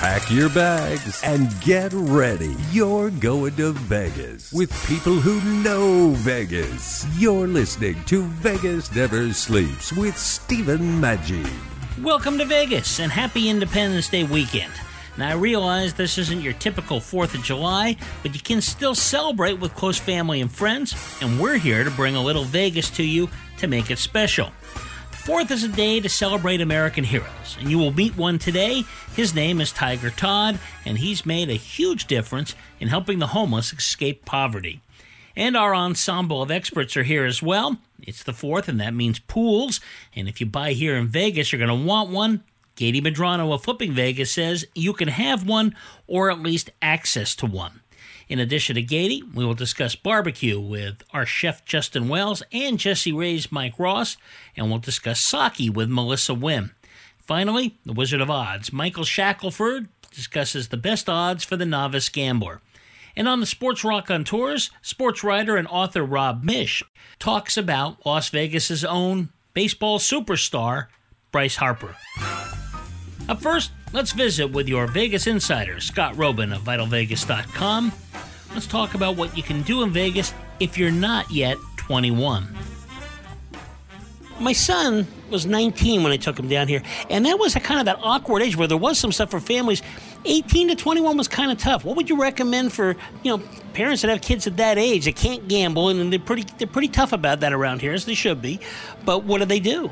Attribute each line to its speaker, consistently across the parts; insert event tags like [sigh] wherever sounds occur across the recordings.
Speaker 1: Pack your bags and get ready. You're going to Vegas with people who know Vegas. You're listening to Vegas Never Sleeps with Stephen Maggi.
Speaker 2: Welcome to Vegas and happy Independence Day weekend. Now, I realize this isn't your typical 4th of July, but you can still celebrate with close family and friends, and we're here to bring a little Vegas to you to make it special. Fourth is a day to celebrate American heroes, and you will meet one today. His name is Tiger Todd, and he's made a huge difference in helping the homeless escape poverty. And our ensemble of experts are here as well. It's the fourth, and that means pools. And if you buy here in Vegas, you're going to want one. Gady Medrano of Flipping Vegas says you can have one or at least access to one. In addition to Gady, we will discuss barbecue with our chef Justin Wells and Jessie Rae's Mike Ross, and we'll discuss sake with Melissa Wynn. Finally, the Wizard of Odds, Michael Shackelford, discusses the best odds for the novice gambler. And on the Sports Raconteurs, sports writer and author Rob Miech talks about Las Vegas's own baseball superstar, Bryce Harper. Up first, let's visit with your Vegas insider, Scott Roeben of VitalVegas.com. Let's talk about what you can do in Vegas if you're not yet 21. My son was 19 when I took him down here, and that was a kind of that awkward age where there was some stuff for families. 18 to 21 was kind of tough. What would you recommend for you know parents that have kids at that age that can't gamble and they're pretty they're pretty tough about that around here as they should be, but what do they do?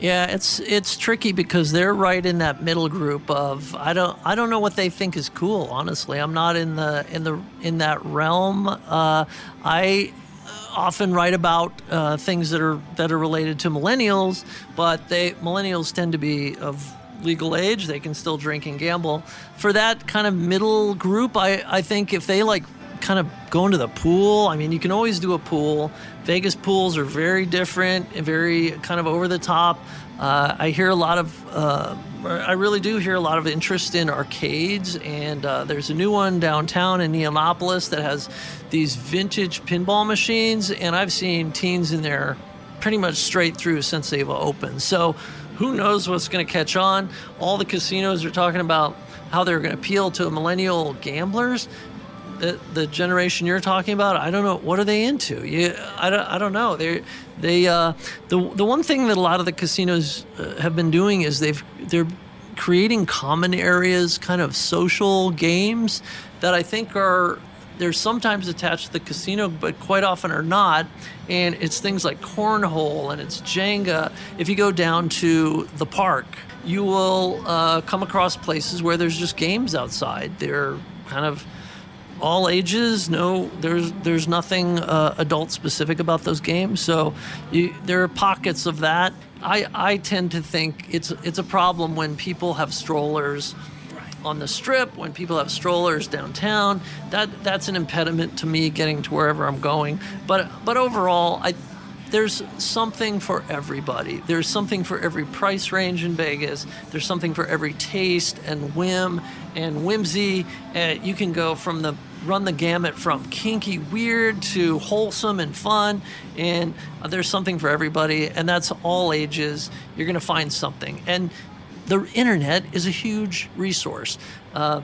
Speaker 3: Yeah, it's it's tricky because they're right in that middle group of I don't I don't know what they think is cool. Honestly, I'm not in the in the in that realm. Uh, I often write about uh, things that are that are related to millennials, but they millennials tend to be of legal age. They can still drink and gamble. For that kind of middle group, I I think if they like kind of going to the pool. I mean, you can always do a pool. Vegas pools are very different and very kind of over the top. Uh, I hear a lot of, uh, I really do hear a lot of interest in arcades, and uh, there's a new one downtown in Neonopolis that has these vintage pinball machines, and I've seen teens in there pretty much straight through since they've opened. So who knows what's going to catch on? All the casinos are talking about how they're going to appeal to millennial gamblers the, the generation you're talking about, I don't know what are they into. You, I don't, I don't know. They, they, uh, the the one thing that a lot of the casinos uh, have been doing is they've they're creating common areas, kind of social games that I think are they're sometimes attached to the casino, but quite often are not. And it's things like cornhole and it's Jenga. If you go down to the park, you will uh, come across places where there's just games outside. They're kind of all ages. No, there's there's nothing uh, adult specific about those games. So you, there are pockets of that. I, I tend to think it's it's a problem when people have strollers on the strip, when people have strollers downtown. That that's an impediment to me getting to wherever I'm going. But but overall, I there's something for everybody. There's something for every price range in Vegas. There's something for every taste and whim and whimsy. Uh, you can go from the run the gamut from kinky weird to wholesome and fun and there's something for everybody and that's all ages. You're going to find something. And the internet is a huge resource. Uh,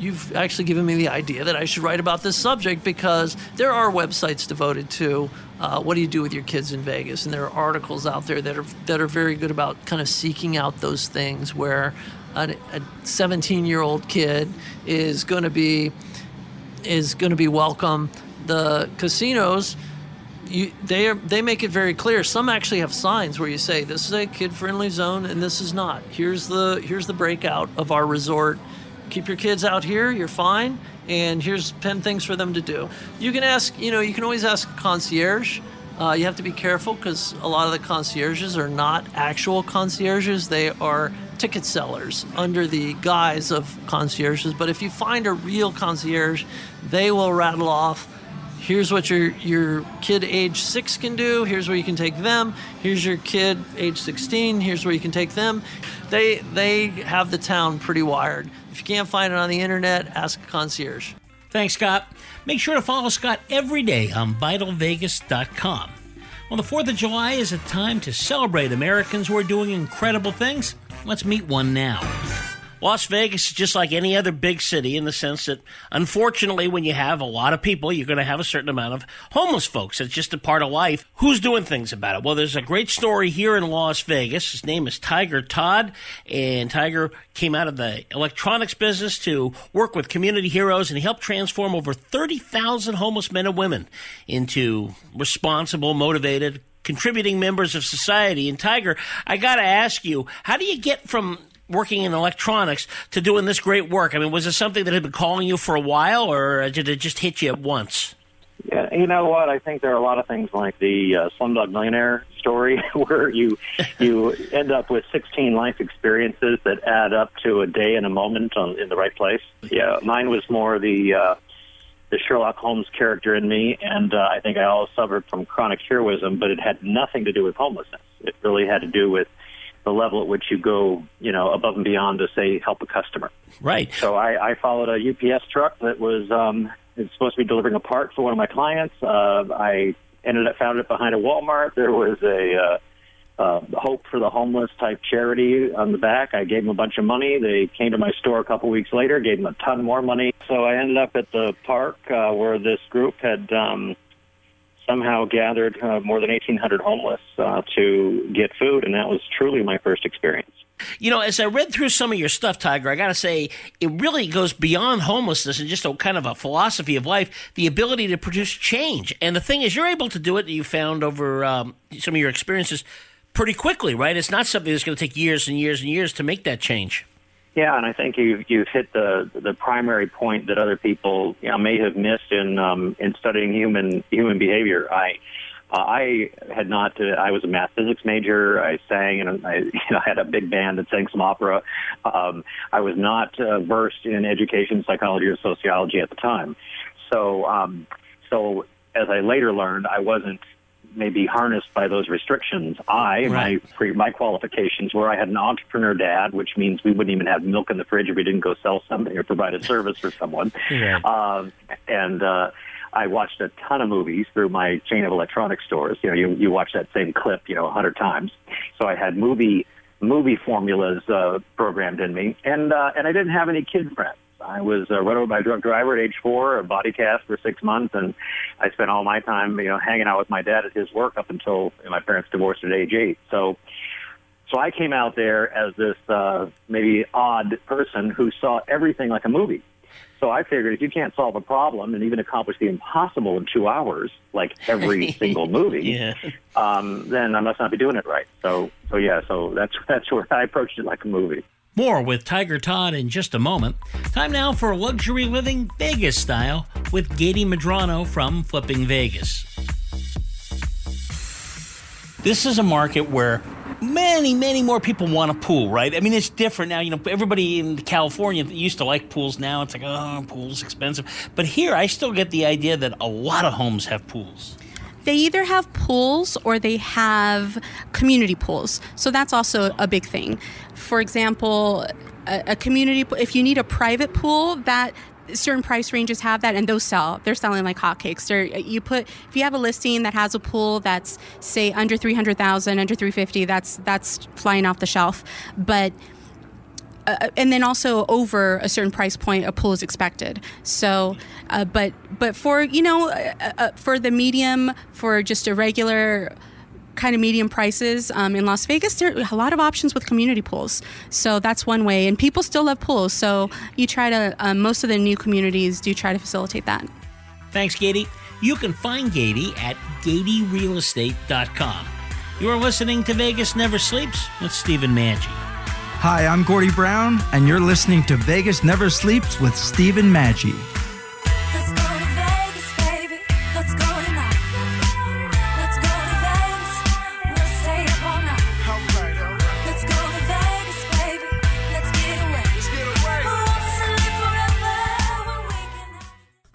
Speaker 3: you've actually given me the idea that I should write about this subject because there are websites devoted to uh, what do you do with your kids in Vegas, and there are articles out there that are that are very good about kind of seeking out those things where a 17 year old kid is going to be is going to be welcome. The casinos, you, they are, they make it very clear. Some actually have signs where you say this is a kid-friendly zone and this is not. Here's the here's the breakout of our resort. Keep your kids out here. You're fine. And here's ten things for them to do. You can ask. You know, you can always ask a concierge. Uh, you have to be careful because a lot of the concierges are not actual concierges. They are ticket sellers under the guise of concierges. But if you find a real concierge, they will rattle off Here's what your your kid age six can do. Here's where you can take them. Here's your kid age 16. Here's where you can take them. They they have the town pretty wired. If you can't find it on the internet, ask a concierge.
Speaker 2: Thanks, Scott. Make sure to follow Scott every day on VitalVegas.com. Well, the 4th of July is a time to celebrate Americans who are doing incredible things. Let's meet one now. Las Vegas is just like any other big city in the sense that, unfortunately, when you have a lot of people, you're going to have a certain amount of homeless folks. It's just a part of life. Who's doing things about it? Well, there's a great story here in Las Vegas. His name is Tiger Todd, and Tiger came out of the electronics business to work with community heroes, and he helped transform over 30,000 homeless men and women into responsible, motivated, contributing members of society. And Tiger, I got to ask you, how do you get from working in electronics to doing this great work? I mean, was it something that had been calling you for a while, or did it just hit you at once?
Speaker 4: Yeah, you know what? I think there are a lot of things like the uh, Slumdog Millionaire story, [laughs] where you you [laughs] end up with 16 life experiences that add up to a day and a moment on, in the right place. Yeah, mine was more the uh, the Sherlock Holmes character in me, and uh, I think I also suffered from chronic heroism, but it had nothing to do with homelessness. It really had to do with the level at which you go, you know, above and beyond to say help a customer.
Speaker 2: Right.
Speaker 4: So I, I followed a UPS truck that was um, it's supposed to be delivering a part for one of my clients. Uh, I ended up found it behind a Walmart. There was a uh, uh, Hope for the Homeless type charity on the back. I gave them a bunch of money. They came to my store a couple weeks later, gave them a ton more money. So I ended up at the park uh, where this group had. Um, somehow gathered uh, more than 1,800 homeless uh, to get food, and that was truly my first experience.
Speaker 2: You know, as I read through some of your stuff, Tiger, I got to say, it really goes beyond homelessness and just a kind of a philosophy of life, the ability to produce change. And the thing is, you're able to do it, you found over um, some of your experiences pretty quickly, right? It's not something that's going to take years and years and years to make that change.
Speaker 4: Yeah, and I think you've you've hit the the primary point that other people you know, may have missed in um, in studying human human behavior. I uh, I had not. Uh, I was a math physics major. I sang and I [laughs] you know, had a big band that sang some opera. Um, I was not uh, versed in education, psychology, or sociology at the time. So um, so as I later learned, I wasn't maybe harnessed by those restrictions. I, right. my my qualifications were I had an entrepreneur dad, which means we wouldn't even have milk in the fridge if we didn't go sell something or provide a service for someone.
Speaker 2: Yeah.
Speaker 4: Um, and uh, I watched a ton of movies through my chain of electronic stores. You know, you you watch that same clip, you know, a hundred times. So I had movie movie formulas uh, programmed in me, and uh, and I didn't have any kid friends. I was uh, run over by a drunk driver at age four, a body cast for six months, and I spent all my time, you know, hanging out with my dad at his work up until you know, my parents divorced at age eight. So, so I came out there as this uh, maybe odd person who saw everything like a movie. So I figured if you can't solve a problem and even accomplish the impossible in two hours, like every [laughs] single movie,
Speaker 2: yeah.
Speaker 4: um, then I must not be doing it right. So, so yeah, so that's [laughs] that's where I approached it like a movie.
Speaker 2: More with Tiger Todd in just a moment. Time now for luxury living Vegas style with Gady Medrano from Flipping Vegas. This is a market where many, many more people want a pool, right? I mean, it's different now. You know, everybody in California used to like pools. Now it's like, oh, pool's expensive. But here, I still get the idea that a lot of homes have pools
Speaker 5: they either have pools or they have community pools. So that's also a big thing. For example, a, a community if you need a private pool, that certain price ranges have that and those sell they're selling like hotcakes they're, you put if you have a listing that has a pool that's say under 300000 under 350 that's that's flying off the shelf but uh, and then also over a certain price point, a pool is expected. So, uh, but but for you know, uh, uh for the medium, for just a regular kind of medium prices um, in Las Vegas, there are a lot of options with community pools. So that's one way, and people still love pools. So you try to um, most of the new communities do try to facilitate that.
Speaker 2: Thanks, Gady. You can find Gady at GadyRealEstate.com. You are listening to Vegas Never Sleeps with Stephen Maggi.
Speaker 6: Hi, I'm Gordie Brown, and you're listening to Vegas Never Sleeps with Stephen Maggi.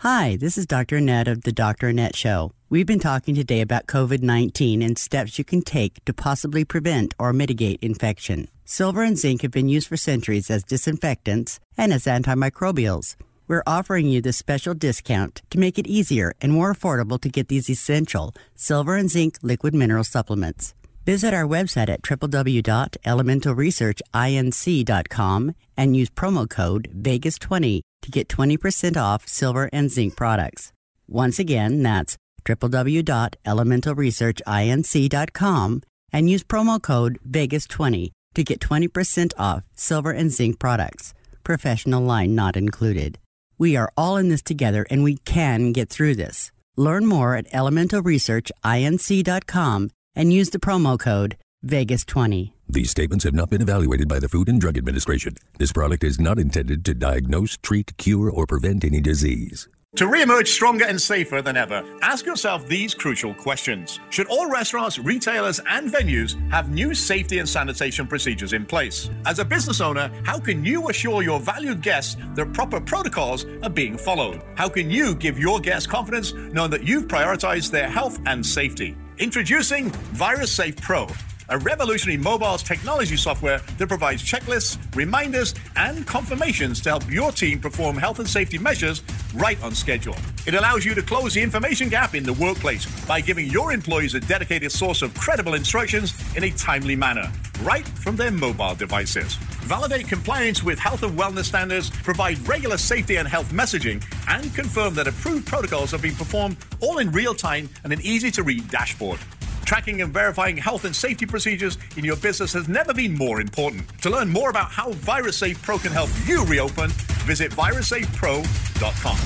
Speaker 7: Hi, this is Dr. Annette of the Dr. Annette Show. We've been talking today about COVID 19 and steps you can take to possibly prevent or mitigate infection. Silver and zinc have been used for centuries as disinfectants and as antimicrobials. We're offering you this special discount to make it easier and more affordable to get these essential silver and zinc liquid mineral supplements. Visit our website at www.elementalresearchinc.com and use promo code VEGAS20 to get 20% off silver and zinc products. Once again, that's www.elementalresearchinc.com and use promo code VEGAS20 to get 20% off silver and zinc products. Professional line not included. We are all in this together and we can get through this. Learn more at elementalresearchinc.com and use the promo code VEGAS20.
Speaker 1: These statements have not been evaluated by the Food and Drug Administration. This product is not intended to diagnose, treat, cure, or prevent any disease.
Speaker 8: To re-emerge stronger and safer than ever, ask yourself these crucial questions. Should all restaurants, retailers, and venues have new safety and sanitation procedures in place? As a business owner, how can you assure your valued guests that proper protocols are being followed? How can you give your guests confidence knowing that you've prioritized their health and safety? Introducing VirusSafe Pro a revolutionary mobile technology software that provides checklists, reminders, and confirmations to help your team perform health and safety measures right on schedule. It allows you to close the information gap in the workplace by giving your employees a dedicated source of credible instructions in a timely manner, right from their mobile devices. Validate compliance with health and wellness standards, provide regular safety and health messaging, and confirm that approved protocols have been performed all in real time and an easy to read dashboard. Tracking and verifying health and safety procedures in your business has never been more important. To learn more about how VirusSafe Pro can help you reopen, visit virussafepro.com.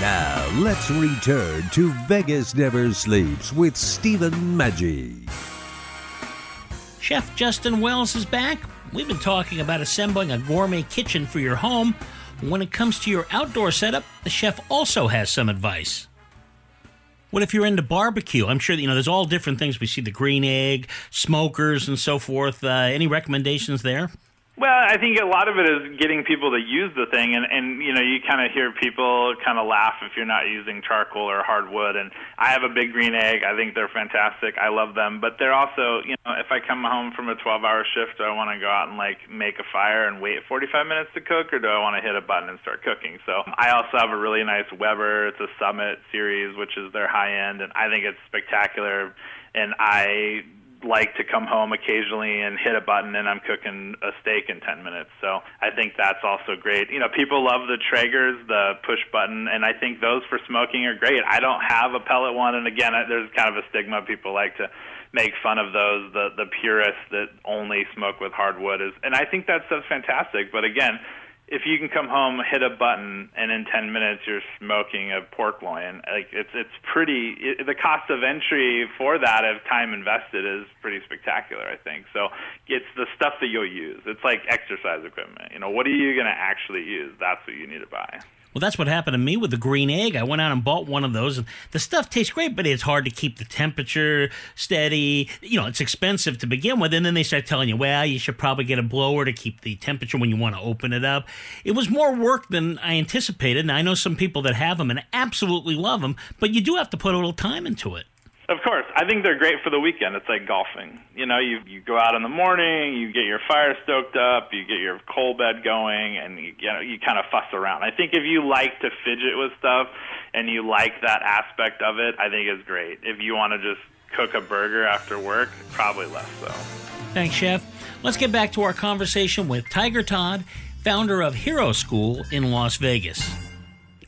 Speaker 1: Now, let's return to Vegas Never Sleeps with Stephen Maggi.
Speaker 2: Chef Justin Wells is back. We've been talking about assembling a gourmet kitchen for your home. When it comes to your outdoor setup, the chef also has some advice. What if you're into barbecue? I'm sure you know there's all different things. We see the green egg, smokers, and so forth. Uh, any recommendations there?
Speaker 9: Well, I think a lot of it is getting people to use the thing, and and you know you kind of hear people kind of laugh if you're not using charcoal or hardwood. And I have a big green egg. I think they're fantastic. I love them, but they're also you know if I come home from a 12-hour shift, do I want to go out and like make a fire and wait 45 minutes to cook, or do I want to hit a button and start cooking? So I also have a really nice Weber. It's a Summit series, which is their high end, and I think it's spectacular. And I like to come home occasionally and hit a button and I'm cooking a steak in 10 minutes. So I think that's also great. You know, people love the Traegers, the push button, and I think those for smoking are great. I don't have a pellet one, and again, there's kind of a stigma. People like to make fun of those, the the purists that only smoke with hardwood is, and I think that stuff's fantastic. But again, if you can come home, hit a button, and in 10 minutes you're smoking a pork loin, like it's it's pretty. It, the cost of entry for that of time invested is pretty spectacular. I think so. It's the stuff that you'll use. It's like exercise equipment. You know, what are you going to actually use? That's what you need to buy.
Speaker 2: Well, that's what happened to me with the green egg. I went out and bought one of those, and the stuff tastes great, but it's hard to keep the temperature steady. You know, it's expensive to begin with, and then they start telling you, well, you should probably get a blower to keep the temperature when you want to open it up. It was more work than I anticipated, and I know some people that have them and absolutely love them, but you do have to put a little time into it.
Speaker 9: Of course, I think they're great for the weekend. It's like golfing. You know, you you go out in the morning, you get your fire stoked up, you get your coal bed going, and you, you know you kind of fuss around. I think if you like to fidget with stuff and you like that aspect of it, I think it's great. If you want to just cook a burger after work, probably less so.
Speaker 2: Thanks, Chef. Let's get back to our conversation with Tiger Todd, founder of Hero School in Las Vegas.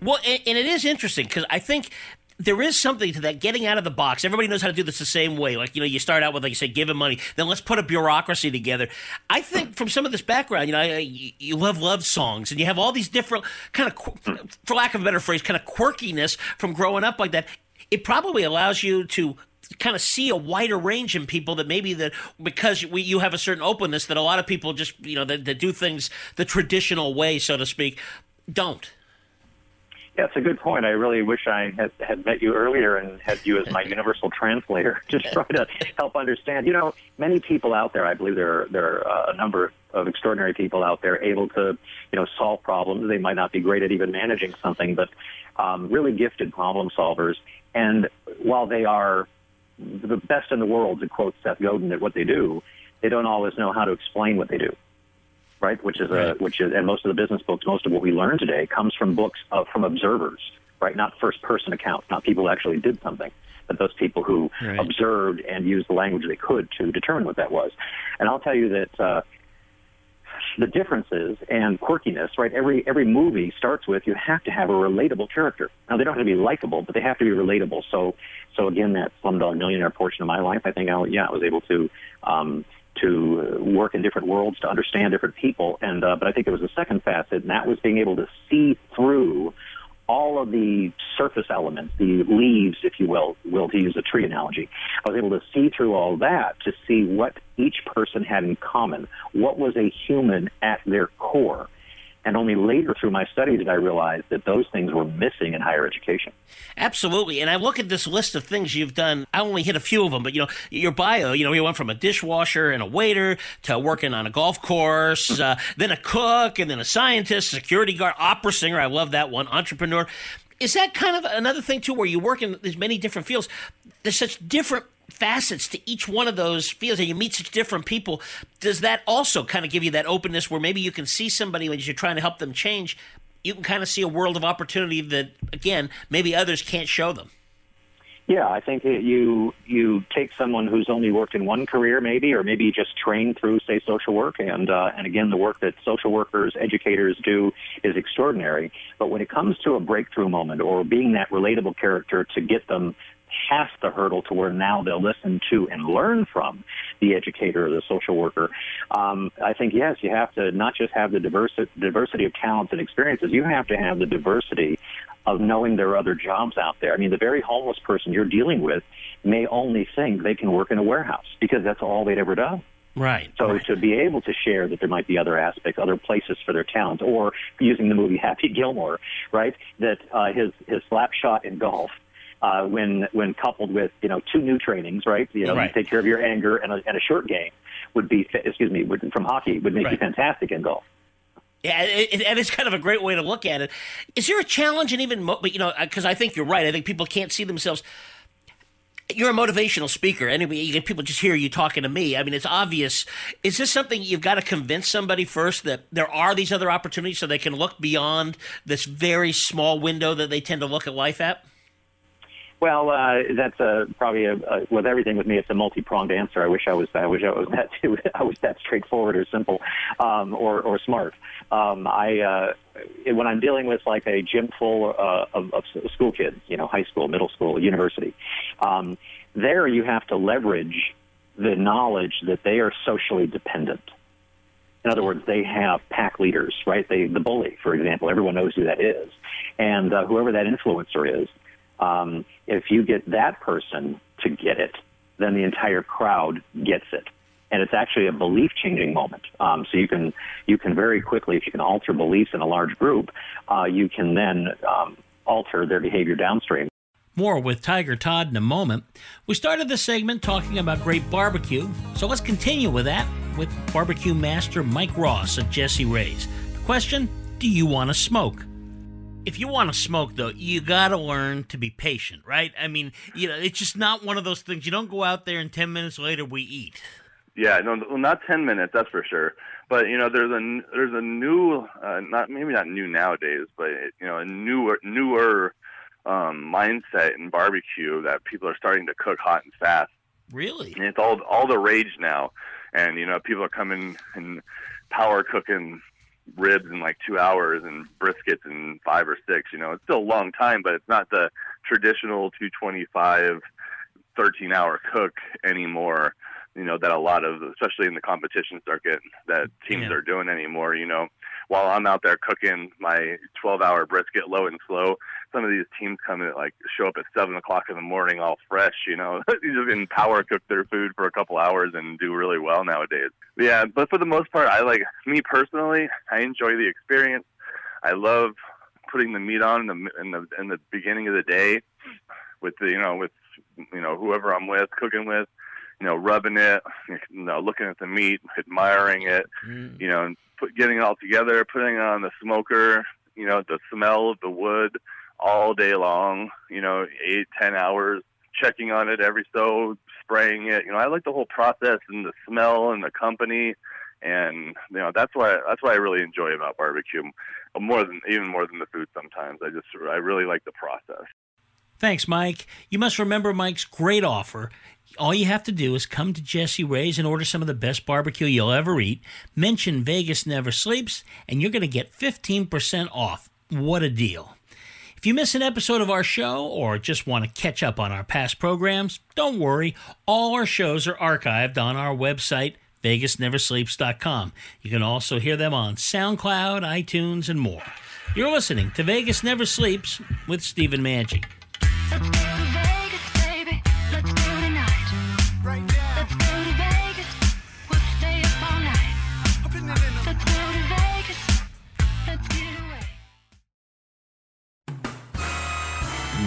Speaker 2: Well, and, and it is interesting because I think there is something to that getting out of the box. Everybody knows how to do this the same way. Like, you know, you start out with, like you say, give him money, then let's put a bureaucracy together. I think from some of this background, you know, you, you love love songs and you have all these different kind of, for lack of a better phrase, kind of quirkiness from growing up like that. It probably allows you to kind of see a wider range in people that maybe that because we, you have a certain openness that a lot of people just, you know, that, that do things the traditional way, so to speak, don't.
Speaker 4: Yeah, it's a good point. I really wish I had, had met you earlier and had you as my [laughs] universal translator [laughs] to try to help understand. You know, many people out there, I believe there are, there are uh, a number of extraordinary people out there able to, you know, solve problems. They might not be great at even managing something, but um, really gifted problem solvers. And while they are the best in the world, to quote Seth Godin, at what they do, they don't always know how to explain what they do right? Which is a which is and most of the business books, most of what we learn today comes from books uh, from observers, right? Not first person accounts, not people who actually did something, but those people who
Speaker 2: Right.
Speaker 4: observed and used the language they could to determine what that was. And I'll tell you that. Uh, the differences and quirkiness, right? Every every movie starts with you have to have a relatable character. Now they don't have to be likable, but they have to be relatable. So so again, that Slumdog Millionaire portion of my life, I think I yeah I was able to um, to uh, work in different worlds to understand different people, and uh, but I think it was the second facet, and that was being able to see through all of the surface elements, the leaves, if you will, will to use a tree analogy. I was able to see through all that to see what each person had in common, what was a human at their core. And only later through my study did I realize that those things were missing in higher education.
Speaker 2: Absolutely. And I look at this list of things you've done. I only hit a few of them, but you know, your bio, you know, you went from a dishwasher and a waiter to working on a golf course, [laughs] uh, then a cook, and then a scientist, security guard, opera singer. I love that one. Entrepreneur. Is that kind of another thing too, where you work in these many different fields? There's such different facets to each one of those fields and you meet such different people does that also kind of give you that openness where maybe you can see somebody when you're trying to help them change you can kind of see a world of opportunity that again maybe others can't show them
Speaker 4: Yeah, I think you you take someone who's only worked in one career, maybe, or maybe just trained through, say, social work, and uh, and again, the work that social workers, educators do is extraordinary. But when it comes to a breakthrough moment or being that relatable character to get them past the hurdle to where now they'll listen to and learn from the educator or the social worker. Um, I think yes, you have to not just have the diversi- diversity of talents and experiences. You have to have the diversity of knowing there are other jobs out there. I mean, the very homeless person you're dealing with may only think they can work in a warehouse because that's all they'd ever done.
Speaker 2: Right.
Speaker 4: So to be able to share that there might be other aspects, other places for their talent, or using the movie Happy Gilmore, right? That uh, his his slap shot in golf. Uh, when when coupled with you know two new trainings, right? You know,
Speaker 2: Right.
Speaker 4: take care of your anger and a, and a short game would be excuse me would, from hockey would make you fantastic in golf.
Speaker 2: Yeah, it, and it's kind of a great way to look at it. Is there a challenge and even, mo- but you know, because I think you're right. I think people can't see themselves. You're a motivational speaker. Anyway, you get people just hear you talking to me. I mean, it's obvious. Is this something you've got to convince somebody first that there are these other opportunities so they can look beyond this very small window that they tend to look at life at?
Speaker 4: Well, uh, that's probably a, a, with everything with me. It's a multi-pronged answer. I wish I was. I wish I was that. [laughs] I was that straightforward or simple, um, or or smart. Um, I uh, when I'm dealing with like a gym full uh, of, of school kids, you know, high school, middle school, university. Um, there, you have to leverage the knowledge that they are socially dependent. In other words, they have pack leaders, right? They, the bully, for example, everyone knows who that is, and uh, whoever that influencer is. Um, if you get that person to get it, then the entire crowd gets it, and it's actually a belief changing moment. Um, so you can you can very quickly, if you can alter beliefs in a large group, uh, you can then um, alter their behavior downstream.
Speaker 2: More with Tiger Todd in a moment. We started this segment talking about great barbecue, so let's continue with that with barbecue master Mike Ross at Jessie Rae's. The question Do you want to smoke? If you want to smoke, though, you got to learn to be patient, right? I mean, you know, it's just not one of those things. You don't go out there and 10 minutes later we eat.
Speaker 10: Yeah, no, well, not ten minutes, that's for sure. But you know, there's a there's a new, uh, not maybe not new nowadays, but you know, a newer newer um, mindset in barbecue that people are starting to cook hot and fast.
Speaker 2: Really?
Speaker 10: And it's all all the rage now, and you know, people are coming and power cooking ribs in like two hours and briskets in five or six. You know, it's still a long time, but it's not the traditional 225, 13 hour cook anymore. You know that a lot of, especially in the competition circuit, that teams
Speaker 2: Yeah.
Speaker 10: are doing anymore. You know, while I'm out there cooking my 12 hour brisket low and slow, some of these teams come in like show up at seven o'clock in the morning all fresh. You know, [laughs] you can power cook their food for a couple hours and do really well nowadays. Yeah, but for the most part, I like me personally. I enjoy the experience. I love putting the meat on in the in the in the beginning of the day, with the you know with you know whoever I'm with, cooking with, you know, rubbing it, you know, looking at the meat, admiring it,
Speaker 2: Mm.
Speaker 10: you know, and put, getting it all together, putting it on the smoker, you know, the smell of the wood all day long, you know, eight, ten hours, checking on it every so, spraying it. You know, I like the whole process and the smell and the company, and you know, that's why that's what I really enjoy about barbecue, more than even more than the food. Sometimes I just I really like the process.
Speaker 2: Thanks, Mike. You must remember Mike's great offer. All you have to do is come to Jessie Rae's and order some of the best barbecue you'll ever eat. Mention Vegas Never Sleeps, and you're going to get 15% off. What a deal! If you miss an episode of our show or just want to catch up on our past programs, don't worry. All our shows are archived on our website, VegasNeverSleeps.com. You can also hear them on SoundCloud, iTunes, and more. You're listening to Vegas Never Sleeps with Stephen Maggi.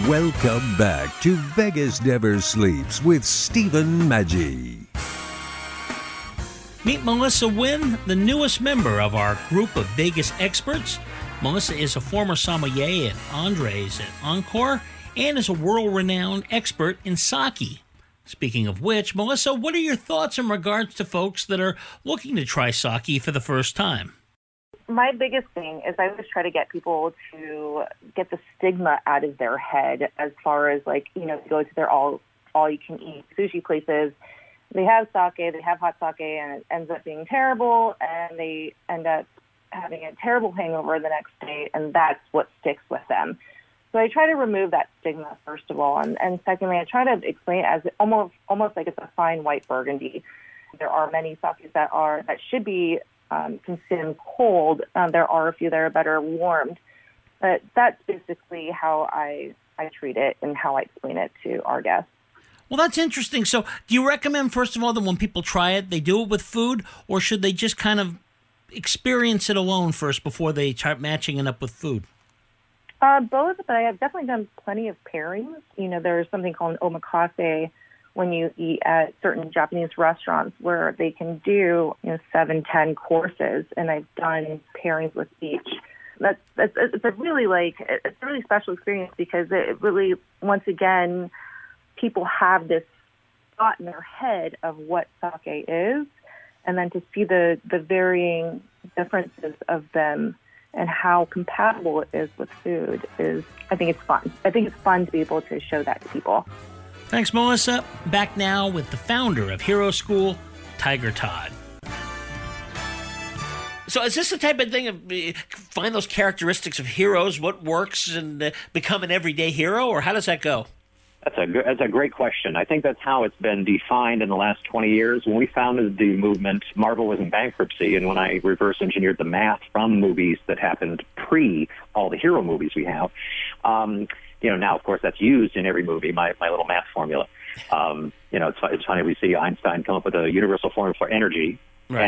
Speaker 1: Welcome back to Vegas Never Sleeps with Stephen Maggi.
Speaker 2: Meet Melissa Wynn, the newest member of our group of Vegas experts. Melissa is a former sommelier at Andres at Encore and is a world renowned expert in sake. Speaking of which, Melissa, what are your thoughts in regards to folks that are looking to try sake for the first time?
Speaker 11: My biggest thing is I always try to get people to get the stigma out of their head as far as like, you know, go to their all all you can eat sushi places. They have sake, they have hot sake and it ends up being terrible and they end up having a terrible hangover the next day and that's what sticks with them. So I try to remove that stigma first of all and, and secondly I try to explain it as almost almost like it's a fine white burgundy. There are many sakes that are that should be um, consumed cold. Um, there are a few that are better warmed, but that's basically how I I treat it and how I explain it to our guests.
Speaker 2: Well, that's interesting. So, do you recommend, first of all, that when people try it, they do it with food, or should they just kind of experience it alone first before they start matching it up with food?
Speaker 11: Uh, both, but I have definitely done plenty of pairings. You know, there's something called an omakase when you eat at certain Japanese restaurants where they can do you know seven, ten courses, and I've done pairings with each. That's, that's it's a really like it's a really special experience because it really once again people have this thought in their head of what sake is, and then to see the the varying differences of them and how compatible it is with food is I think it's fun. I think it's fun to be able to show that to people.
Speaker 2: Thanks, Melissa. Back now with the founder of Hero School, Tiger Todd. So, is this the type of thing of uh, find those characteristics of heroes, what works, and uh, become an everyday hero, or how does that go?
Speaker 4: That's a good, that's a great question. I think that's how it's been defined in the last 20 years. When we founded the movement, Marvel was in bankruptcy, and when I reverse engineered the math from movies that happened pre all the hero movies we have, um, you know, now of course that's used in every movie. My my little math formula. Um, you know, it's it's funny we see Einstein come up with a universal formula for energy.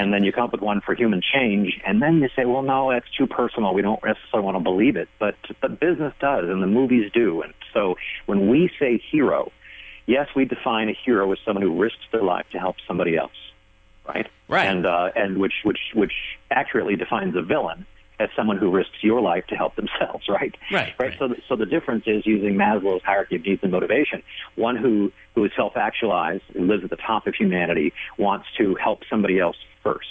Speaker 4: And then you come up with one for human change, and then you say, "Well, no, that's too personal. We don't necessarily want to believe it." But but business does, and the movies do. And so when we say hero, yes, we define a hero as someone who risks their life to help somebody else, right?
Speaker 2: Right.
Speaker 4: And uh, and which which which accurately defines a villain as someone who risks your life to help themselves, [laughs] right?
Speaker 2: Right.
Speaker 4: Right. So, the, so the difference is using Maslow's hierarchy of needs and motivation. One who who is self-actualized, who lives at the top of humanity, wants to help somebody else first.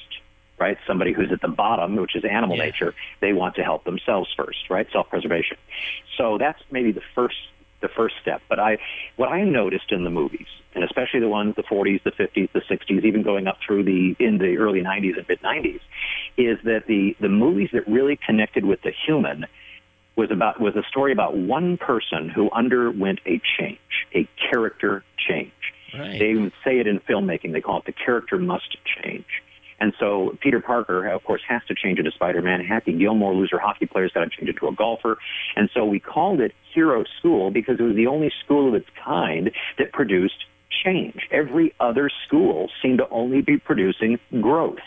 Speaker 4: Right. Somebody who's at the bottom, which is animal nature, they want to help themselves first. Right. Self-preservation. So that's maybe the first the first step. But I, what I noticed in the movies, and especially the ones the 40s, the 50s, the 60s, even going up through the in the early 90s and mid 90s, is that the the movies that really connected with the human was about was a story about one person who underwent a change, a character change.
Speaker 2: Right.
Speaker 4: They would say it in filmmaking. They call it the character must change. And so Peter Parker, of course, has to change into Spider-Man. Happy Gilmore, loser hockey player's got to change into a golfer. And so we called it Hero School because it was the only school of its kind that produced change. Every other school seemed to only be producing growth.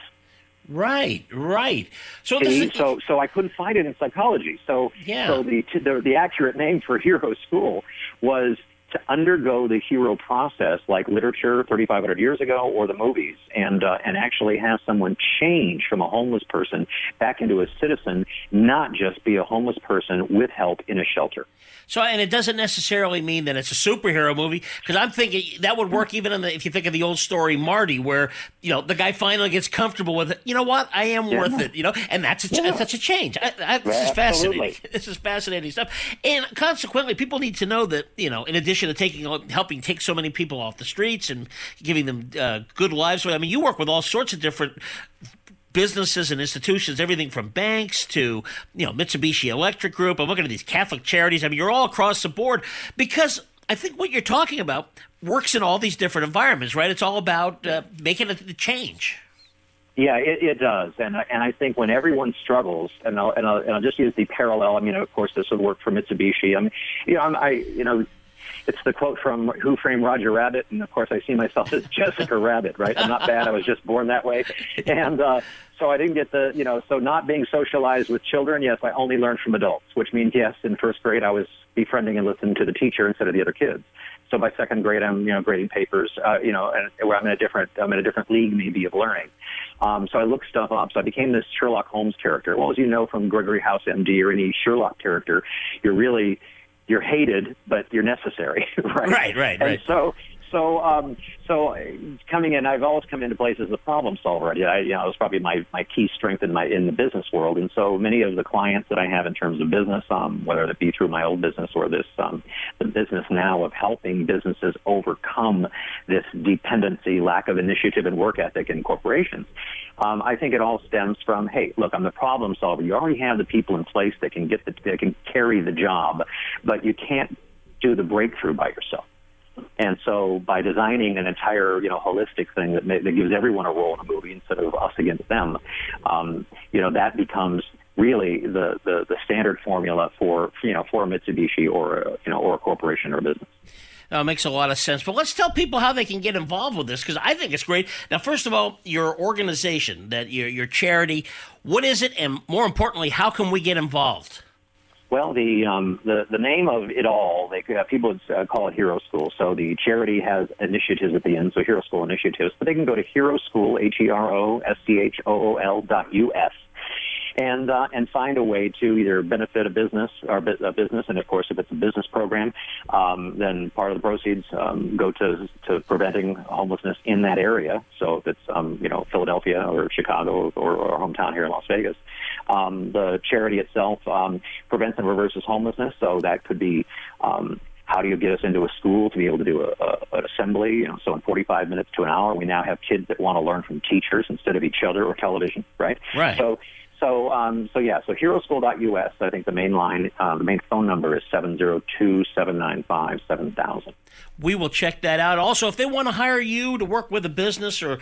Speaker 2: Right, right. So
Speaker 4: See,
Speaker 2: is,
Speaker 4: so so I couldn't find it in psychology. So
Speaker 2: Yeah.
Speaker 4: so the, the the accurate name for hero school was to undergo the hero process, like literature 3,500 years ago, or the movies, and uh, and actually have someone change from a homeless person back into a citizen, not just be a homeless person with help in a shelter.
Speaker 2: So, and it doesn't necessarily mean that it's a superhero movie because I'm thinking that would work even in the, if you think of the old story Marty, where you know the guy finally gets comfortable with it. You know what? I am
Speaker 4: Yeah.
Speaker 2: worth it. You know, and that's a,
Speaker 4: Yeah.
Speaker 2: that's a change. I, I, this is
Speaker 4: Absolutely.
Speaker 2: fascinating. [laughs] This is fascinating stuff. And consequently, people need to know that you know, in addition to taking helping take so many people off the streets and giving them uh, good lives. I mean, you work with all sorts of different businesses and institutions, everything from banks to you know Mitsubishi Electric Group. I'm looking at these Catholic charities. I mean, you're all across the board because I think what you're talking about works in all these different environments, right? It's all about uh, making a a change.
Speaker 4: Yeah, it, it does, and and I think when everyone struggles, and I'll, and I'll and I'll just use the parallel. I mean, of course, this would work for Mitsubishi. I mean, you know, I'm, I you know, it's the quote from Who Framed Roger Rabbit, and of course, I see myself as [laughs] Jessica Rabbit, right? I'm not bad. I was just born that way, and uh, so I didn't get the you know, so not being socialized with children. Yes, I only learned from adults, which means yes, in first grade I was befriending and listening to the teacher instead of the other kids. So by second grade, I'm you know grading papers, uh, you know, and where I'm in a different I'm in a different league maybe of learning. Um, so I looked stuff up. So I became this Sherlock Holmes character. Well, as you know from Gregory House MD or any Sherlock character, you're really you're hated, but you're necessary, [laughs] right?
Speaker 2: Right, right,
Speaker 4: and
Speaker 2: right.
Speaker 4: So so um, so uh, coming in, I've always come into place as a problem solver. I, you know, it's probably my my key strength in my in the business world. And so many of the clients that I have in terms of business, um, whether it be through my old business or this um, the business now of helping businesses overcome this dependency, lack of initiative and work ethic in corporations. Um, I think it all stems from, hey, look, I'm the problem solver. You already have the people in place that can get the that can carry the job, but you can't do the breakthrough by yourself. And so by designing an entire, you know, holistic thing that, that gives everyone a role in a movie instead of us against them, um, you know, that becomes really the, the, the standard formula for, you know, for a Mitsubishi or, a, you know, or a corporation or a business.
Speaker 2: Uh, makes a lot of sense. But let's tell people how they can get involved with this because I think it's great. Now, first of all, your organization, that your your charity, what is it, and more importantly, how can we get involved?
Speaker 4: Well, the um, the the name of it all, they uh, people would uh, call it Hero School. So the charity has initiatives at the end, so Hero School initiatives. But they can go to Hero School, H E R O S C H O O L dot U S, and uh, and find a way to either benefit a business or a business, and of course, if it's a business program, um, then part of the proceeds um, go to to preventing homelessness in that area. So if it's um, you know Philadelphia or Chicago or, or our hometown here in Las Vegas, um, the charity itself um, prevents and reverses homelessness. So that could be. Um, how do you get us into a school to be able to do a, a, an assembly? You know, so in 45 minutes to an hour, we now have kids that want to learn from teachers instead of each other or television, right?
Speaker 2: Right.
Speaker 4: So so, um, so yeah, so heroschool.us, I think the main line, uh, the main phone number is 702-795-7000.
Speaker 2: We will check that out. Also, if they want to hire you to work with a business or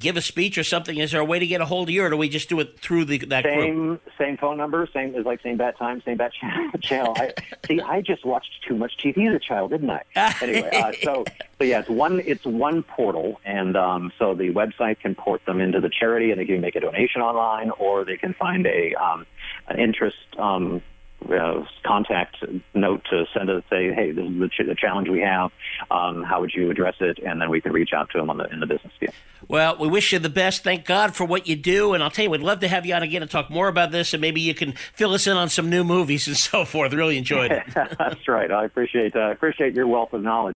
Speaker 2: give a speech or something, is there a way to get a hold of you, or do we just do it through the that group?
Speaker 4: Same, same phone number, same is like same bat time, same bat channel. [laughs] channel. I, see, I just watched too much TV as a child, didn't I? [laughs] Anyway, uh, so so yeah, it's one it's one portal, and um, so the website can port them into the charity, and they can make a donation online, or they can find a um, an interest. Um, uh, contact note to send us say, hey, this is the, ch- the challenge we have. Um, how would you address it? And then we can reach out to them on the in the business field.
Speaker 2: Well, we wish you the best. Thank God for what you do. And I'll tell you, we'd love to have you on again and talk more about this. And maybe you can fill us in on some new movies and [laughs] so forth. Really enjoyed it. [laughs]
Speaker 4: That's right. I appreciate uh, appreciate your wealth of knowledge.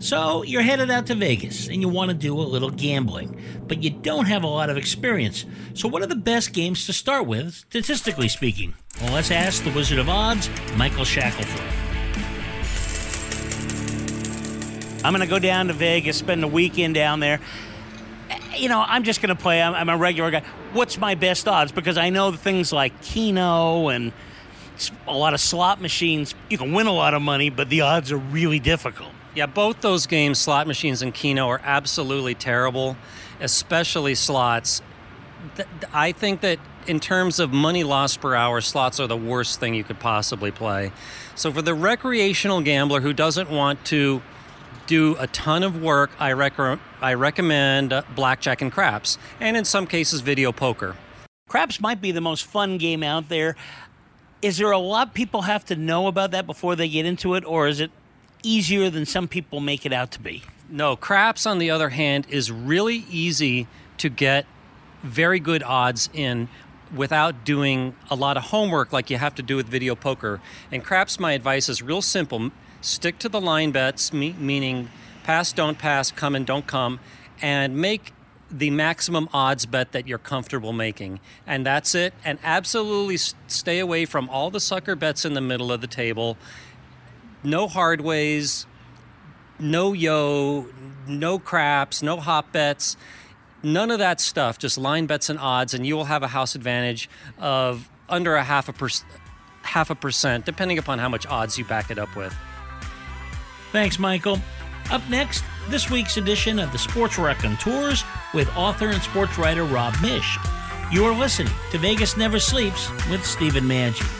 Speaker 2: So you're headed out to Vegas and you want to do a little gambling, but you don't have a lot of experience. So, what are the best games to start with, statistically speaking? Well, let's ask the Wizard of Odds, Michael Shackelford. I'm going to go down to Vegas, spend the weekend down there. You know, I'm just going to play. I'm, I'm a regular guy. What's my best odds? Because I know things like Keno and a lot of slot machines, you can win a lot of money, but the odds are really difficult.
Speaker 12: Yeah, both those games, slot machines and Keno, are absolutely terrible, especially slots. I think that in terms of money lost per hour, slots are the worst thing you could possibly play. So for the recreational gambler who doesn't want to do a ton of work, I, rec- I recommend uh, blackjack and craps, and in some cases, video poker.
Speaker 2: Craps might be the most fun game out there. Is there a lot people have to know about that before they get into it, or is it easier than some people make it out to be?
Speaker 12: No, craps, on the other hand, is really easy to get very good odds in without doing a lot of homework like you have to do with video poker. And craps, my advice is real simple stick to the line bets, meaning pass, don't pass, come and don't come, and make the maximum odds bet that you're comfortable making. And that's it. And absolutely stay away from all the sucker bets in the middle of the table. No hard ways, no yo, no craps, no hop bets. None of that stuff, just line bets and odds, and you will have a house advantage of under a half a percent, half a percent, depending upon how much odds you back it up with.
Speaker 2: Thanks, Michael. Up next, this week's edition of the Sports Raconteurs with author and sports writer Rob Miech. You're listening to Vegas Never Sleeps with Stephen Maggi.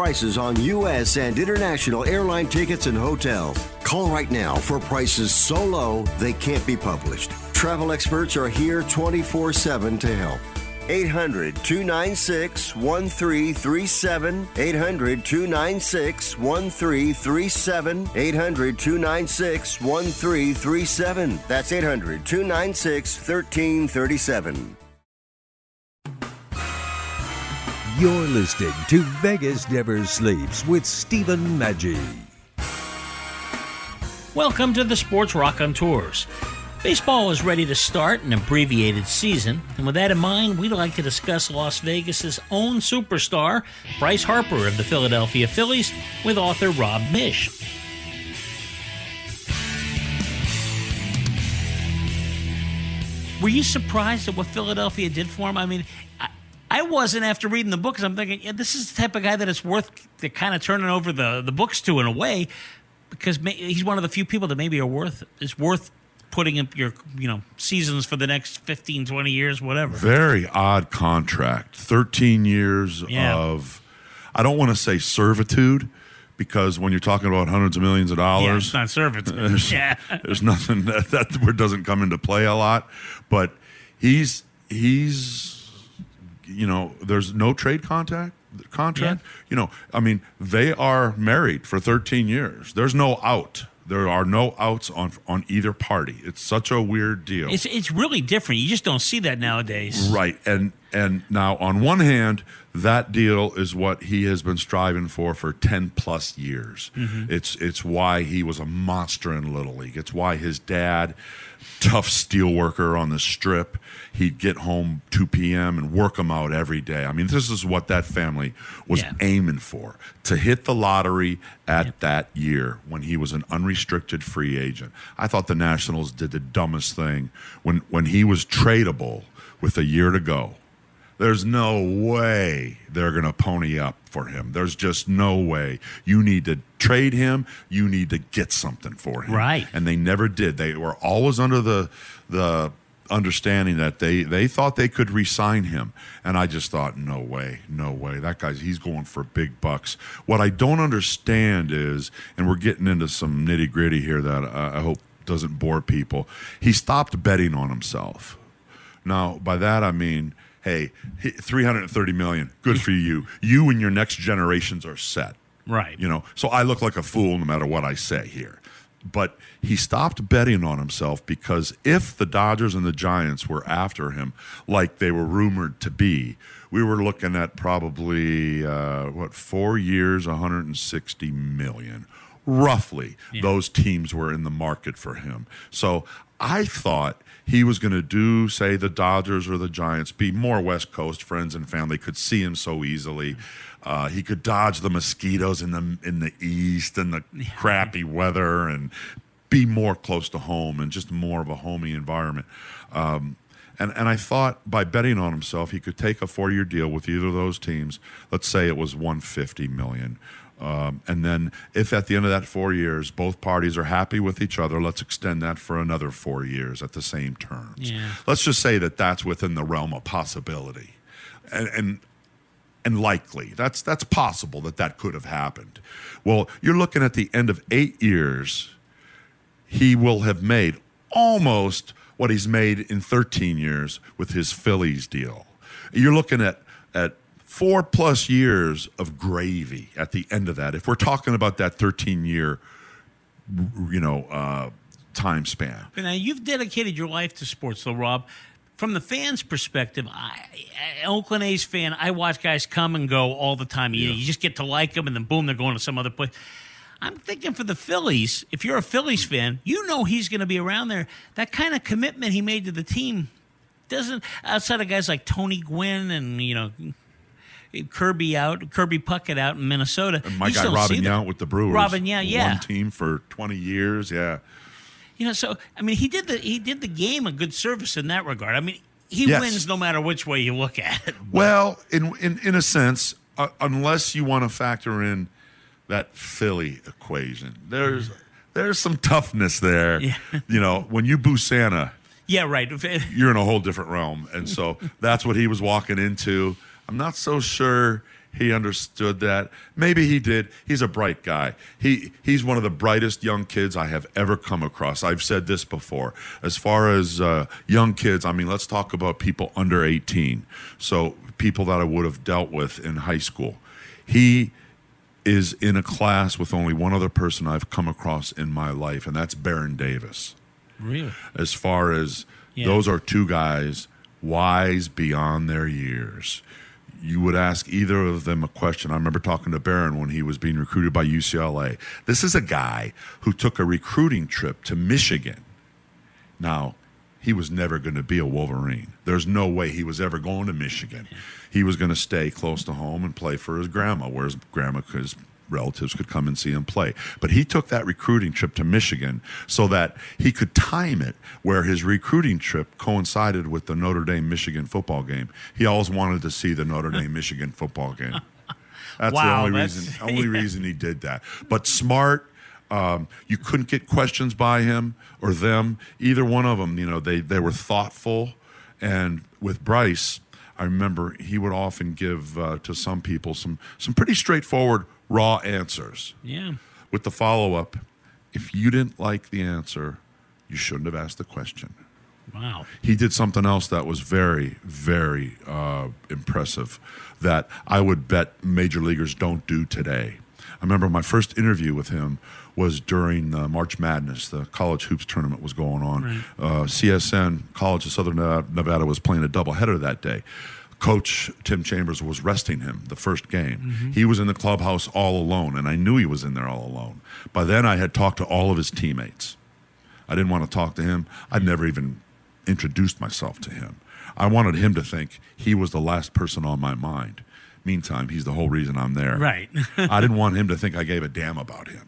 Speaker 13: prices on U.S. and international airline tickets and hotels. Call right now for prices so low they can't be published. Travel experts are here 24 7 to help. 800 296 1337. 800 296 1337. 800 296 1337. That's 800 296 1337.
Speaker 1: You're listening to Vegas Never Sleeps with Stephen Maggi.
Speaker 2: Welcome to the Sports Rock on Tours. Baseball is ready to start an abbreviated season, and with that in mind, we'd like to discuss Las Vegas's own superstar, Bryce Harper of the Philadelphia Phillies, with author Rob Miech. Were you surprised at what Philadelphia did for him? I mean, I wasn't after reading the books. I'm thinking, yeah, this is the type of guy that it's worth the kind of turning over the, the books to in a way because may, he's one of the few people that maybe are worth is worth putting up your you know seasons for the next 15 20 years whatever
Speaker 14: very odd contract 13 years yeah. of i don't want to say servitude because when you're talking about hundreds of millions of dollars yeah,
Speaker 2: it's not servitude [laughs]
Speaker 14: there's,
Speaker 2: yeah.
Speaker 14: there's nothing [laughs] that, that word doesn't come into play a lot but he's he's you know there's no trade contact contract. Yeah. You know, I mean, they are married for 13 years. There's no out. There are no outs on on either party. It's such a weird deal.
Speaker 2: It's it's really different. You just don't see that nowadays.
Speaker 14: Right. And and now on one hand, that deal is what he has been striving for for 10 plus years. Mm-hmm. It's it's why he was a monster in little league. It's why his dad tough steel worker on the strip. He'd get home 2 p.m. and work them out every day. I mean, this is what that family was yeah. aiming for to hit the lottery at yep. that year when he was an unrestricted free agent. I thought the Nationals did the dumbest thing when, when he was tradable with a year to go. There's no way they're going to pony up for him. There's just no way. You need to trade him. You need to get something for him.
Speaker 2: Right.
Speaker 14: And they never did. They were always under the the understanding that they they thought they could re-sign him and i just thought no way no way that guy's he's going for big bucks what i don't understand is and we're getting into some nitty-gritty here that i, I hope doesn't bore people he stopped betting on himself now by that i mean hey, 330 million, good for you. You and your next generations are set.
Speaker 2: Right.
Speaker 14: You know, so I look like a fool no matter what I say here. but he stopped betting on himself because if the Dodgers and the Giants were after him, like they were rumored to be, we were looking at probably uh, what four years, 160 million, roughly. Those teams were in the market for him. So I thought he was going to do, say, the Dodgers or the Giants, be more West Coast friends and family, could see him so easily. Uh, he could dodge the mosquitoes in the in the east and the crappy weather, and be more close to home and just more of a homey environment. Um, and and I thought by betting on himself, he could take a four year deal with either of those teams. Let's say it was one fifty million. Um, and then, if at the end of that four years both parties are happy with each other, let's extend that for another four years at the same terms.
Speaker 2: Yeah.
Speaker 14: Let's just say that that's within the realm of possibility, and and and likely that's that's possible that that could have happened. Well, you're looking at the end of eight years. He will have made almost what he's made in 13 years with his Phillies deal. You're looking at at four plus years of gravy at the end of that. If we're talking about that 13 year, you know, uh, time span.
Speaker 2: Now you've dedicated your life to sports, though, Rob. From the fans' perspective, I, I- Oakland A's fan, I watch guys come and go all the time. You, you just get to like them, and then boom, they're going to some other place. I'm thinking for the Phillies, if you're a Phillies fan, you know he's going to be around there. That kind of commitment he made to the team doesn't, outside of guys like Tony Gwynn and, you know, Kirby out, Kirby Puckett out in Minnesota.
Speaker 14: And my
Speaker 2: you
Speaker 14: guy Robin. Yount with the Brewers.
Speaker 2: Robin Yount, yeah.
Speaker 14: One team for 20 years, yeah.
Speaker 2: You know, so I mean, he did the he did the game a good service in that regard. I mean, he
Speaker 14: Yes.
Speaker 2: wins no matter which way you look at it. [laughs]
Speaker 14: Well, in in in a sense, uh, unless you want to factor in that Philly equation, there's there's some toughness there. You know, when you boo Santa,
Speaker 2: Yeah, right. [laughs]
Speaker 14: you're in a whole different realm, and so that's what he was walking into. I'm not so sure he understood that. Maybe he did. He's a bright guy. He he's one of the brightest young kids I have ever come across. I've said this before. As far as uh, young kids, I mean, let's talk about people under 18. So people that I would have dealt with in high school. He is in a class with only one other person I've come across in my life, and that's Baron Davis
Speaker 2: Really?
Speaker 14: as far as
Speaker 2: Yeah.
Speaker 14: those are two guys wise beyond their years. You would ask either of them a question. I remember talking to Baron when he was being recruited by UCLA. This is a guy who took a recruiting trip to Michigan. Now, he was never going to be a Wolverine. There's no way he was ever going to Michigan. He was going to stay close to home and play for his grandma, where his grandma, his relatives could come and see him play. But he took that recruiting trip to Michigan so that he could time it where his recruiting trip coincided with the Notre Dame Michigan football game. He always wanted to see the Notre Dame Michigan football game. That's
Speaker 2: Wow,
Speaker 14: the only
Speaker 2: that's-
Speaker 14: reason. [laughs] Only
Speaker 2: yeah.
Speaker 14: reason he did that. But smart. Um, you couldn't get questions by him or them. Either one of them. You know, they they were thoughtful. And with Bryce, I remember he would often give uh, to some people some some pretty straightforward, raw answers.
Speaker 2: Yeah.
Speaker 14: With the follow up, if you didn't like the answer, you shouldn't have asked the question.
Speaker 2: Wow.
Speaker 14: He did something else that was very, very uh, impressive that I would bet major leaguers don't do today. I remember my first interview with him was during uh, March Madness. The college hoops tournament was going on.
Speaker 2: Right.
Speaker 14: Uh, CSN, College of Southern Nevada, was playing a doubleheader that day. Coach Tim Chambers was resting him the first game.
Speaker 2: Mhm.
Speaker 14: He was in the clubhouse all alone, and I knew he was in there all alone. By then, I had talked to all of his teammates. I didn't want to talk to him. I'd never even introduced myself to him. I wanted him to think he was the last person on my mind. Meantime, he's the whole reason I'm there.
Speaker 2: Right. [laughs]
Speaker 14: I didn't want him to think I gave a damn about him.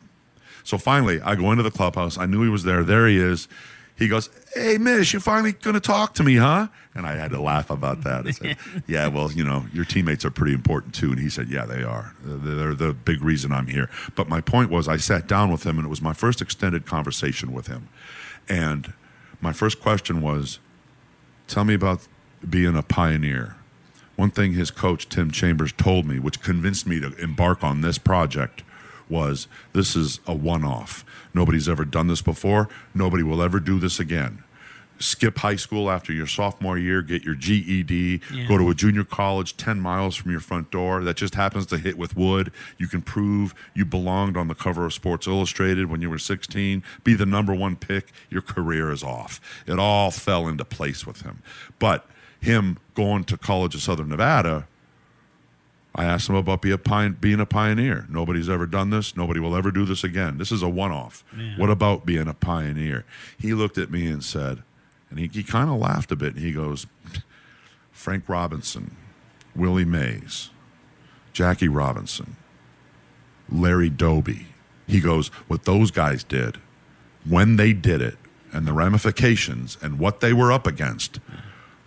Speaker 14: So finally, I go into the clubhouse. I knew he was there. There he is. He goes, Hey, Miech, you're finally going to talk to me, huh? And I had to laugh about that. I said, [laughs] Yeah, well, you know, your teammates are pretty important too. And he said, Yeah. They're they're the big reason I'm here. But my point was, I sat down with him, and it was my first extended conversation with him. And my first question was, Tell me about being a pioneer. One thing his coach, Tim Chambers, told me, which convinced me to embark on this project, was this is a one off. Nobody's ever done this before. Nobody will ever do this again. skip high school after your sophomore year, get your GED,
Speaker 2: Yeah.
Speaker 14: go to a junior college 10 miles from your front door that just happens to hit with wood. You can prove you belonged on the cover of Sports Illustrated when you were 16, be the number one pick, your career is off. It all fell into place with him. But him going to College of Southern Nevada, I asked him about be a pine, being a pioneer. Nobody's ever done this. Nobody will ever do this again. This is a one off. What about being a pioneer? He looked at me and said, and he, he kind of laughed a bit. And he goes, Frank Robinson, Willie Mays, Jackie Robinson, Larry Doby. He goes, what those guys did, when they did it, and the ramifications and what they were up against,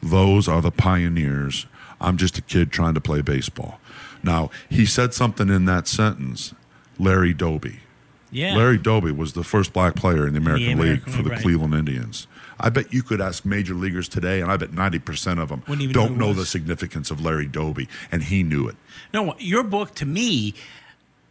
Speaker 14: those are the pioneers. I'm just a kid trying to play baseball. Now, he said something in that sentence, Larry Doby.
Speaker 2: Yeah.
Speaker 14: Larry Doby was the first black player in the American,
Speaker 2: American
Speaker 14: League for the
Speaker 2: right.
Speaker 14: Cleveland Indians. I bet you could ask major leaguers today, and I bet 90% of them
Speaker 2: Wouldn't know
Speaker 14: don't know the significance of Larry Doby, and he knew it.
Speaker 2: No, your book to me,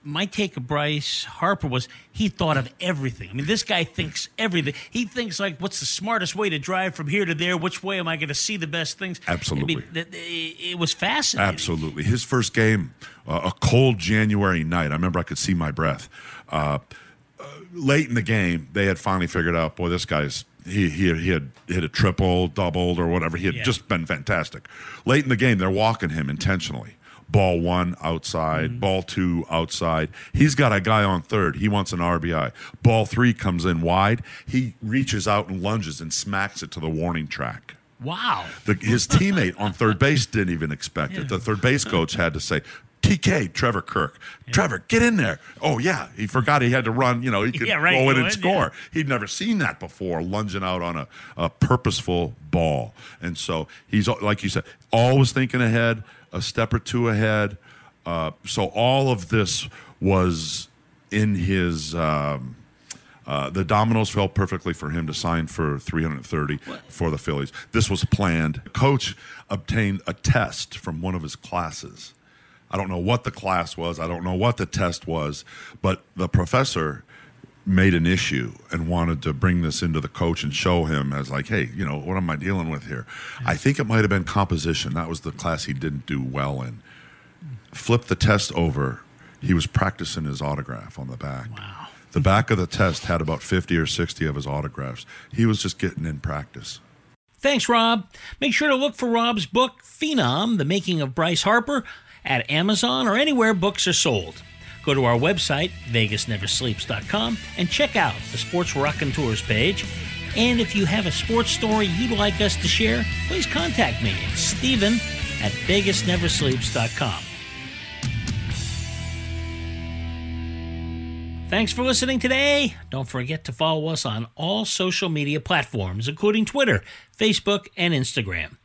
Speaker 2: my take of Bryce Harper was he thought of everything. I mean, this guy thinks everything. He thinks like, what's the smartest way to drive from here to there? Which way am I going to see the best things?
Speaker 14: Absolutely.
Speaker 2: I mean, th- th- it was fascinating.
Speaker 14: Absolutely. His first game, uh, a cold January night. I remember I could see my breath. Uh, uh, late in the game, they had finally figured out, boy, this guy's he he he had hit a triple, doubled, or whatever. He had
Speaker 2: Yeah.
Speaker 14: just been fantastic. Late in the game, they're walking him intentionally. Ball one outside, mm. ball two outside. He's got a guy on third. He wants an RBI. Ball three comes in wide. He reaches out and lunges and smacks it to the warning track.
Speaker 2: Wow.
Speaker 14: The, his teammate on third base didn't even expect it. The third base coach had to say, TK, Trevor Kirk, Trevor, get in there. Oh, yeah. He forgot he had to run. You know, he could [laughs]
Speaker 2: Yeah, right,
Speaker 14: go in and score. He'd never seen that before, lunging out on a, a purposeful ball. And so he's, like you said, always thinking ahead, a step or two ahead. Uh, so all of this was in his. Um, uh, the dominoes fell perfectly for him to sign for 330 for the Phillies. This was planned. Coach obtained a test from one of his classes. I don't know what the class was. I don't know what the test was, but the professor made an issue and wanted to bring this into the coach and show him as like, hey, you know, what am I dealing with here? I think it might have been composition. That was the class he didn't do well in. Flipped the test over. He was practicing his autograph on the back. Wow. The back of the test had about 50 or 60 of his autographs. He was just getting in practice.
Speaker 2: Thanks, Rob. Make sure to look for Rob's book, Phenom, The Making of Bryce Harper, at Amazon or anywhere books are sold. Go to our website, vegasneversleeps.com, and check out the Sports Raconteurs page. And if you have a sports story you'd like us to share, please contact me at Steven at vegasneversleeps.com. Thanks for listening today. Don't forget to follow us on all social media platforms, including Twitter, Facebook, and Instagram.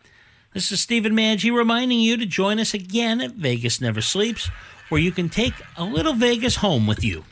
Speaker 2: This is Stephen Maggi reminding you to join us again at Vegas Never Sleeps, where you can take a little Vegas home with you.